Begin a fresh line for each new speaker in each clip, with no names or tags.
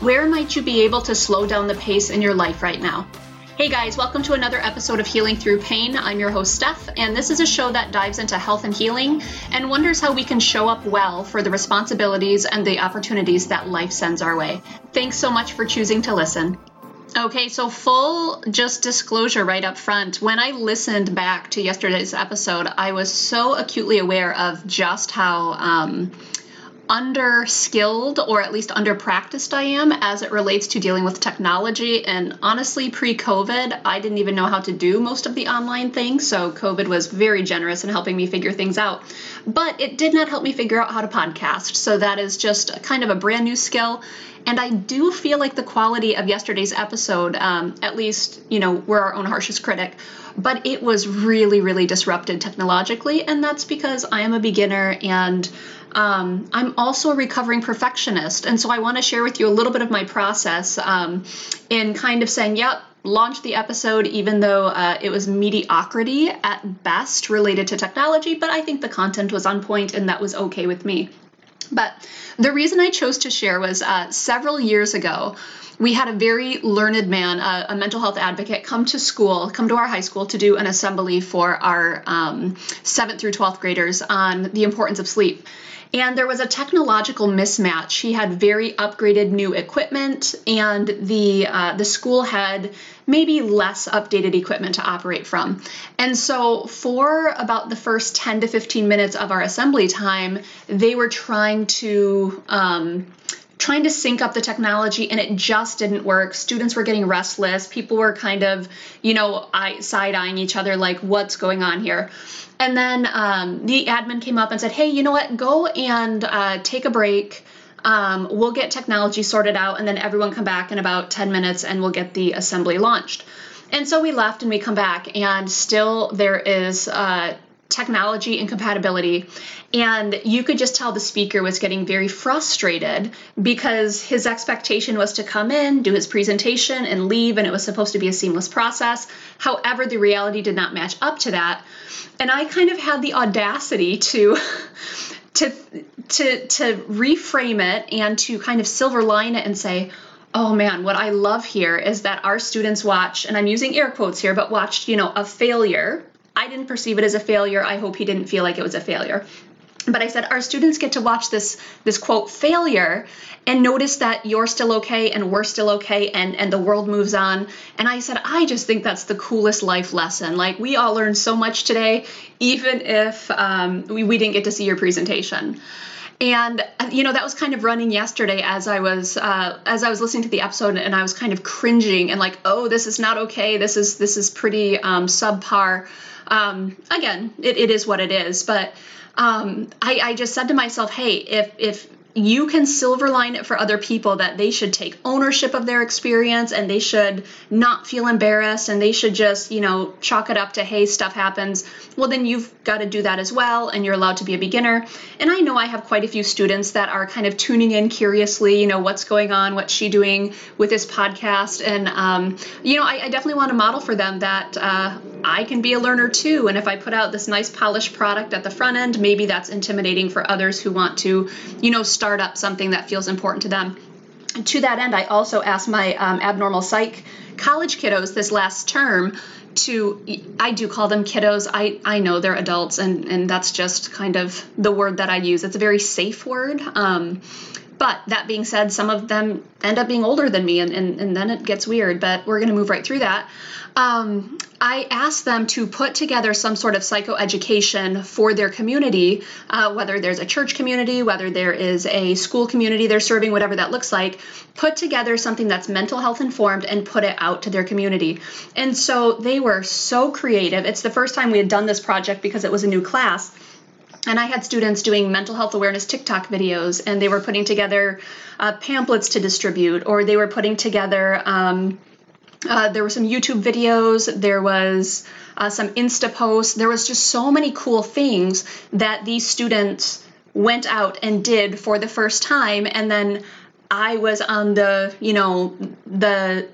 Where might you be able to slow down the pace in your life right now? Hey guys, welcome to another episode of Healing Through Pain. I'm your host, Steph, and this is a show that dives into health and healing and wonders how we can show up well for the responsibilities and the opportunities that life sends our way. Thanks so much for choosing to listen. Okay, so full just disclosure right up front. When I listened back to yesterday's episode, I was so acutely aware of just how um, under skilled or at least under practiced I am as it relates to dealing with technology. And honestly, pre COVID, I didn't even know how to do most of the online things. So COVID was very generous in helping me figure things out. But it did not help me figure out how to podcast. So that is just kind of a brand new skill. And I do feel like the quality of yesterday's episode, um, at least, you know, we're our own harshest critic, but it was really, really disrupted technologically. And that's because I am a beginner and um, I'm also a recovering perfectionist, and so I want to share with you a little bit of my process um, in kind of saying, yep, launch the episode even though uh, it was mediocrity at best related to technology, but I think the content was on point and that was okay with me. But the reason I chose to share was uh, several years ago, we had a very learned man, a, a, mental health advocate, come to school, come to our high school to do an assembly for our um, 7th through 12th graders on the importance of sleep. And there was a technological mismatch. He had very upgraded new equipment, and the uh, the school had maybe less updated equipment to operate from. And so, for about the first 10 to 15 minutes of our assembly time, they were trying to um, trying to sync up the technology and it just didn't work. Students were getting restless. People were kind of, you know, side eyeing each other like, what's going on here? And then um, the admin came up and said, hey, you know what? Go and uh, take a break. Um, we'll get technology sorted out and then everyone come back in about 10 minutes and we'll get the assembly launched. And so we left and we come back, and still there is uh, technology incompatibility. And you could just tell the speaker was getting very frustrated because his expectation was to come in, do his presentation, and leave, and it was supposed to be a seamless process. However, the reality did not match up to that. And I kind of had the audacity to. To, to, to reframe it and to kind of silver line it and say, oh man, what I love here is that our students watch, and I'm using air quotes here, but watched, you know, a failure I didn't perceive it as a failure. I hope he didn't feel like it was a failure. But I said our students get to watch this this quote failure and notice that you're still okay and we're still okay and and the world moves on. And I said I just think that's the coolest life lesson. Like we all learned so much today, even if um, we, we didn't get to see your presentation and you know that was kind of running yesterday as i was uh, as i was listening to the episode and i was kind of cringing and like oh this is not okay this is this is pretty um, subpar um, again, it, it is what it is. But um, I, I just said to myself, hey, if if you can silver line it for other people that they should take ownership of their experience and they should not feel embarrassed and they should just, you know, chalk it up to, hey, stuff happens. Well, then you've got to do that as well and you're allowed to be a beginner. And I know I have quite a few students that are kind of tuning in curiously, you know, what's going on, what's she doing with this podcast. And, um, you know, I, I, definitely want to model for them that uh, I can be a learner too. And if I put out this nice polished product at the front end, maybe that's intimidating for others who want to, you know, start start up something that feels important to them. And to that end, I also asked my um, abnormal psych college kiddos this last term to I do call them kiddos. I, I know they're adults and, and that's just kind of the word that I use. It's a very safe word. Um, but that being said, some of them end up being older than me, and, and, and then it gets weird, but we're going to move right through that. Um, I asked them to put together some sort of psychoeducation for their community, uh, whether there's a church community, whether there is a school community they're serving, whatever that looks like, put together something that's mental health informed and put it out to their community. And so they were so creative. It's the first time we had done this project because it was a new class and I had students doing mental health awareness TikTok videos, and they were putting together uh, pamphlets to distribute, or they were putting together. Um, uh, there were some YouTube videos. There was uh, some Insta posts. There was just so many cool things that these students went out and did for the first time, and then I was on the, you know, the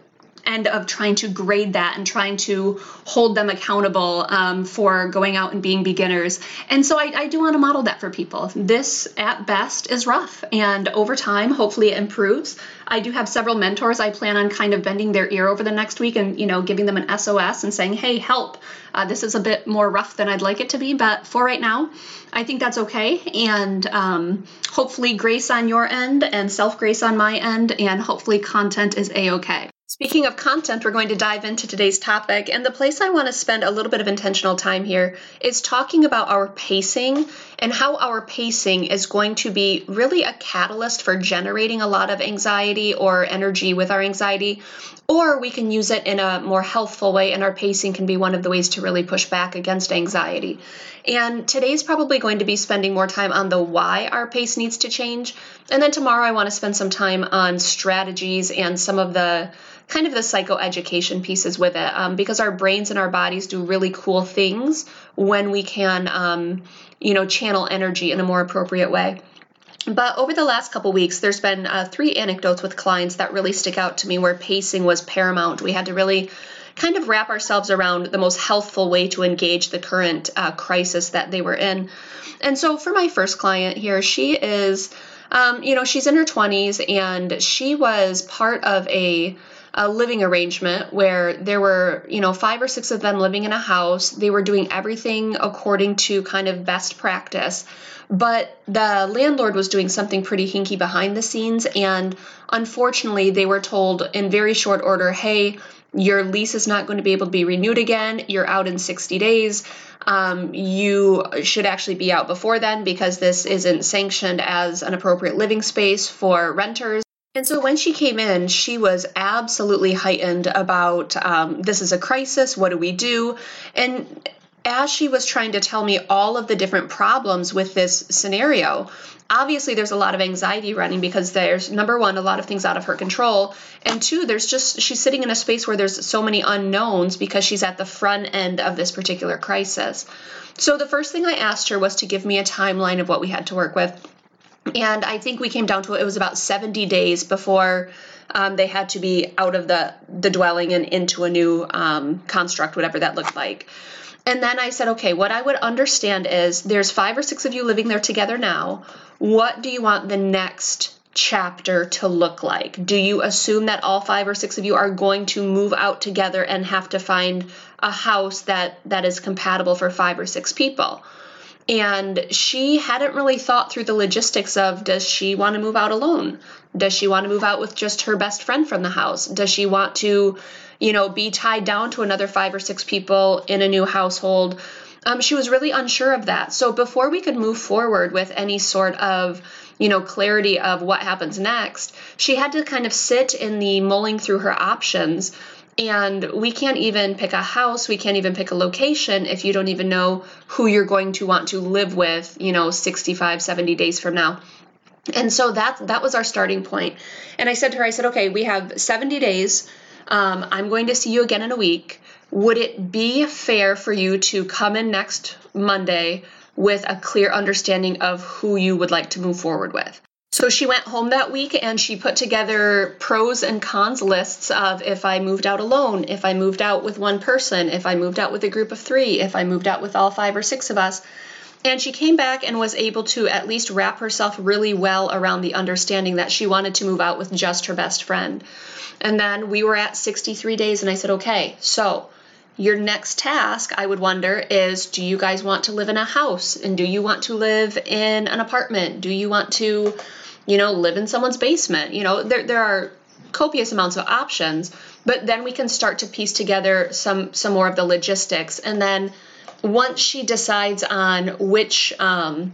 end of trying to grade that and trying to hold them accountable um, for going out and being beginners. And so I, I do want to model that for people. This, at best, is rough, and over time, hopefully, it improves. I do have several mentors. I plan on kind of bending their ear over the next week and you know giving them an SOS and saying, "Hey, help! Uh, this is a bit more rough than I'd like it to be, but for right now, I think that's okay." And um, hopefully, grace on your end and self grace on my end, and hopefully, content is a okay. Speaking of content, we're going to dive into today's topic. And the place I want to spend a little bit of intentional time here is talking about our pacing and how our pacing is going to be really a catalyst for generating a lot of anxiety or energy with our anxiety. Or we can use it in a more healthful way, and our pacing can be one of the ways to really push back against anxiety. And today's probably going to be spending more time on the why our pace needs to change. And then tomorrow, I want to spend some time on strategies and some of the kind of the psychoeducation pieces with it um, because our brains and our bodies do really cool things when we can, um, you know, channel energy in a more appropriate way. But over the last couple weeks, there's been uh, three anecdotes with clients that really stick out to me where pacing was paramount. We had to really kind of wrap ourselves around the most healthful way to engage the current uh, crisis that they were in. And so for my first client here, she is, um, you know, she's in her 20s and she was part of a a living arrangement where there were, you know, five or six of them living in a house. They were doing everything according to kind of best practice. But the landlord was doing something pretty hinky behind the scenes. And unfortunately, they were told in very short order hey, your lease is not going to be able to be renewed again. You're out in 60 days. Um, you should actually be out before then because this isn't sanctioned as an appropriate living space for renters. And so when she came in, she was absolutely heightened about um, this is a crisis. What do we do? And as she was trying to tell me all of the different problems with this scenario, obviously there's a lot of anxiety running because there's number one, a lot of things out of her control. And two, there's just, she's sitting in a space where there's so many unknowns because she's at the front end of this particular crisis. So the first thing I asked her was to give me a timeline of what we had to work with. And I think we came down to it was about 70 days before um, they had to be out of the, the dwelling and into a new um, construct, whatever that looked like. And then I said, okay, what I would understand is there's five or six of you living there together now. What do you want the next chapter to look like? Do you assume that all five or six of you are going to move out together and have to find a house that that is compatible for five or six people? And she hadn't really thought through the logistics of does she want to move out alone? Does she want to move out with just her best friend from the house? Does she want to, you know, be tied down to another five or six people in a new household? Um, she was really unsure of that. So before we could move forward with any sort of, you know, clarity of what happens next, she had to kind of sit in the mulling through her options and we can't even pick a house, we can't even pick a location if you don't even know who you're going to want to live with, you know, 65, 70 days from now. And so that that was our starting point. And I said to her, I said, okay, we have 70 days. Um, I'm going to see you again in a week. Would it be fair for you to come in next Monday with a clear understanding of who you would like to move forward with? So she went home that week and she put together pros and cons lists of if I moved out alone, if I moved out with one person, if I moved out with a group of three, if I moved out with all five or six of us. And she came back and was able to at least wrap herself really well around the understanding that she wanted to move out with just her best friend. And then we were at 63 days, and I said, okay, so your next task, I would wonder, is do you guys want to live in a house? And do you want to live in an apartment? Do you want to you know, live in someone's basement. You know, there there are copious amounts of options, but then we can start to piece together some some more of the logistics. And then once she decides on which um,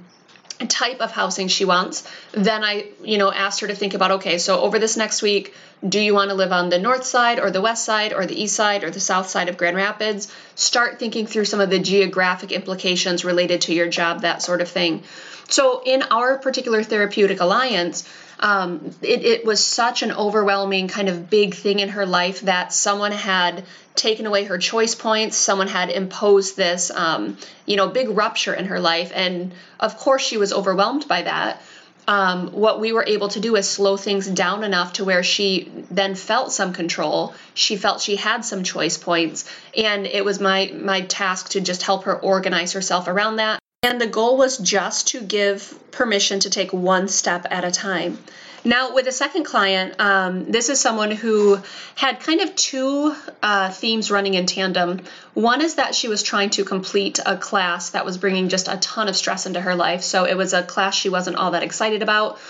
type of housing she wants, then I, you know, asked her to think about okay, so over this next week, do you want to live on the north side or the west side or the east side or the south side of Grand Rapids? Start thinking through some of the geographic implications related to your job, that sort of thing. So, in our particular therapeutic alliance, um, it, it was such an overwhelming kind of big thing in her life that someone had taken away her choice points. Someone had imposed this, um, you know, big rupture in her life, and of course she was overwhelmed by that. um, what we were able to do is slow things down enough to where she then felt some control. She felt she had some choice points, and it was my my task to just help her organize herself around that. And the goal was just to give permission to take one step at a time. Now, with the second client, um, this is someone who had kind of two uh, themes running in tandem. One is that she was trying to complete a class that was bringing just a ton of stress into her life. So it was a class she wasn't all that excited about.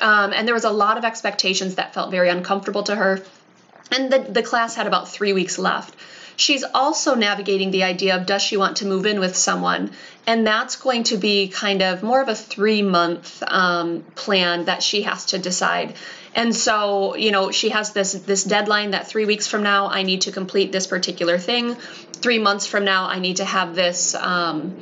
Um, and there was a lot of expectations that felt very uncomfortable to her. And the, the class had about three weeks left. She's also navigating the idea of does she want to move in with someone? And that's going to be kind of more of a three month um, plan that she has to decide. And so, you know, she has this this deadline that three weeks from now I need to complete this particular thing. Three months from now I need to have this um,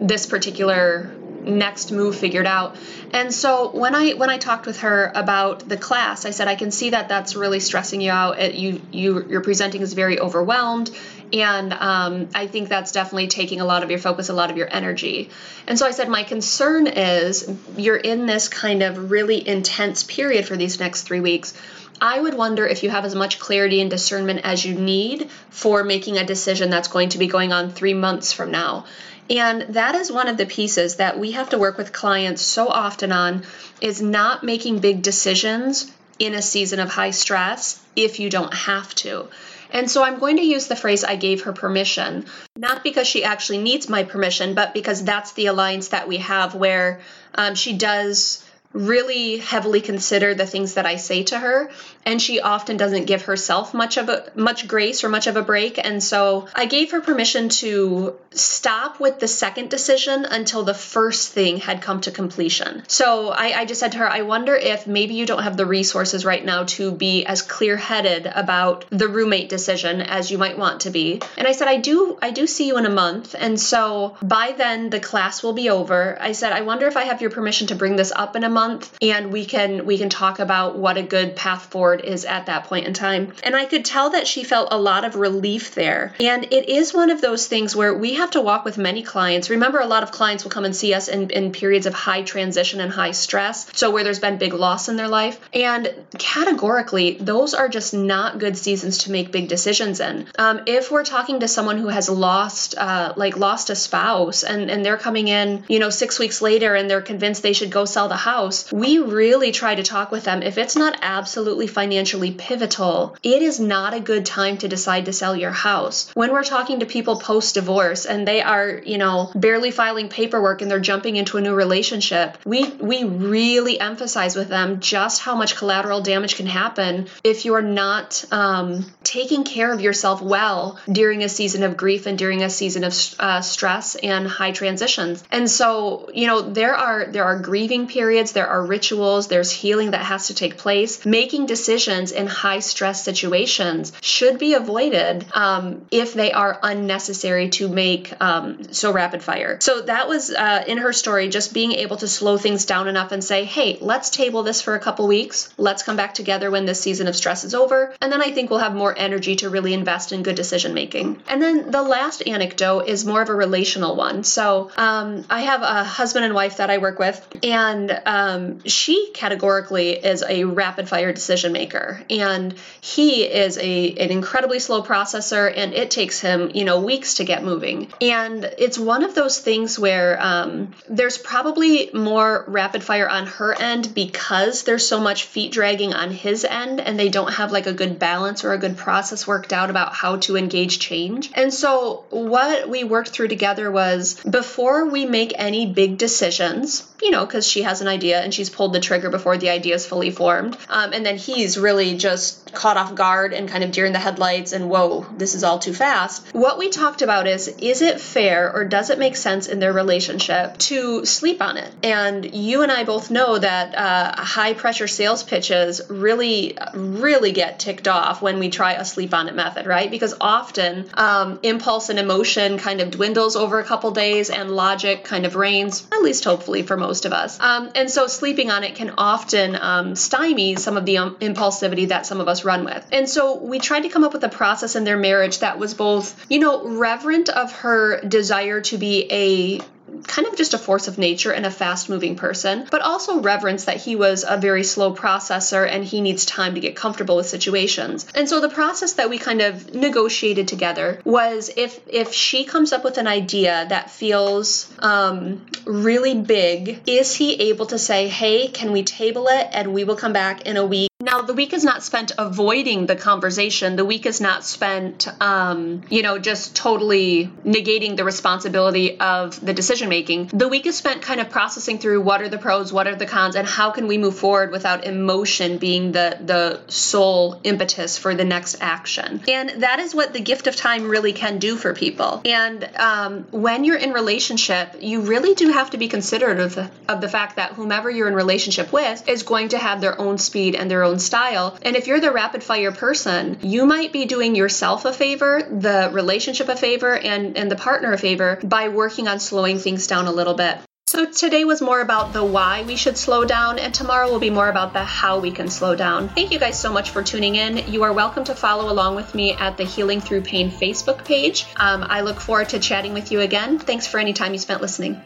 this particular next move figured out. And so when I when I talked with her about the class, I said I can see that that's really stressing you out. It, you you you're presenting is very overwhelmed, and um, I think that's definitely taking a lot of your focus, a lot of your energy. And so I said my concern is you're in this kind of really intense period for these next three weeks. I would wonder if you have as much clarity and discernment as you need for making a decision that's going to be going on three months from now. And that is one of the pieces that we have to work with clients so often on is not making big decisions in a season of high stress if you don't have to. And so I'm going to use the phrase I gave her permission, not because she actually needs my permission, but because that's the alliance that we have where um, she does really heavily consider the things that I say to her and she often doesn't give herself much of a much grace or much of a break and so I gave her permission to stop with the second decision until the first thing had come to completion. So I, I just said to her, I wonder if maybe you don't have the resources right now to be as clear-headed about the roommate decision as you might want to be. And I said, I do I do see you in a month and so by then the class will be over. I said, I wonder if I have your permission to bring this up in a month month and we can we can talk about what a good path forward is at that point in time. And I could tell that she felt a lot of relief there. And it is one of those things where we have to walk with many clients. Remember a lot of clients will come and see us in, in periods of high transition and high stress, so where there's been big loss in their life. And categorically, those are just not good seasons to make big decisions in. Um, if we're talking to someone who has lost uh, like lost a spouse and, and they're coming in, you know, six weeks later and they're convinced they should go sell the house house, we really try to talk with them. If it's not absolutely financially pivotal, it is not a good time to decide to sell your house. When we're talking to people post divorce and they are, you know, barely filing paperwork and they're jumping into a new relationship, we we really emphasize with them just how much collateral damage can happen if you're not um, taking care of yourself well during a season of grief and during a season of uh, stress and high transitions. And so, you know, there are there are grieving periods there are rituals, there's healing that has to take place. Making decisions in high stress situations should be avoided um, if they are unnecessary to make um, so rapid fire. So that was uh, in her story, just being able to slow things down enough and say, hey, let's table this for a couple weeks. Let's come back together when this season of stress is over. And then I think we'll have more energy to really invest in good decision making. And then the last anecdote is more of a relational one. So um, I have a husband and wife that I work with, and uh, um, she categorically is a rapid fire decision maker, and he is a an incredibly slow processor, and it takes him you know weeks to get moving. And it's one of those things where um, there's probably more rapid fire on her end because there's so much feet dragging on his end, and they don't have like a good balance or a good process worked out about how to engage change. And so what we worked through together was before we make any big decisions, you know, because she has an idea and she's pulled the trigger before the idea is fully formed. Um, and then he's really just caught off guard and kind of deer in the headlights and whoa, this is all too fast. What we talked about is is it fair or does it make sense in their relationship to sleep on it? And you and I both know that uh, high pressure sales pitches really, really get ticked off when we try a sleep on it method, right? Because often um, impulse and emotion kind of dwindles over a couple days and logic kind of reigns, at least hopefully for most of us. Um, and so sleeping on it can often um, stymie some of the um, impulsivity that some of us run with. And so we tried to come up with a process in their marriage that was both, you know, reverent of her desire to be a kind of just a force of nature and a fast moving person, but also reverence that he was a very slow processor and he needs time to get comfortable with situations. And so the process that we kind of negotiated together was if if she comes up with an idea that feels um, really big, is he able to say, "Hey, can we table it and we will come back in a week now, the week is not spent avoiding the conversation. The week is not spent, um, you know, just totally negating the responsibility of the decision making. The week is spent kind of processing through what are the pros, what are the cons, and how can we move forward without emotion being the the sole impetus for the next action. And that is what the gift of time really can do for people. And um, when you're in relationship, you really do have to be considerate of of the fact that whomever you're in relationship with is going to have their own speed and their own own style. And if you're the rapid fire person, you might be doing yourself a favor, the relationship a favor, and, and the partner a favor by working on slowing things down a little bit. So today was more about the why we should slow down, and tomorrow will be more about the how we can slow down. Thank you guys so much for tuning in. You are welcome to follow along with me at the Healing Through Pain Facebook page. Um, I look forward to chatting with you again. Thanks for any time you spent listening.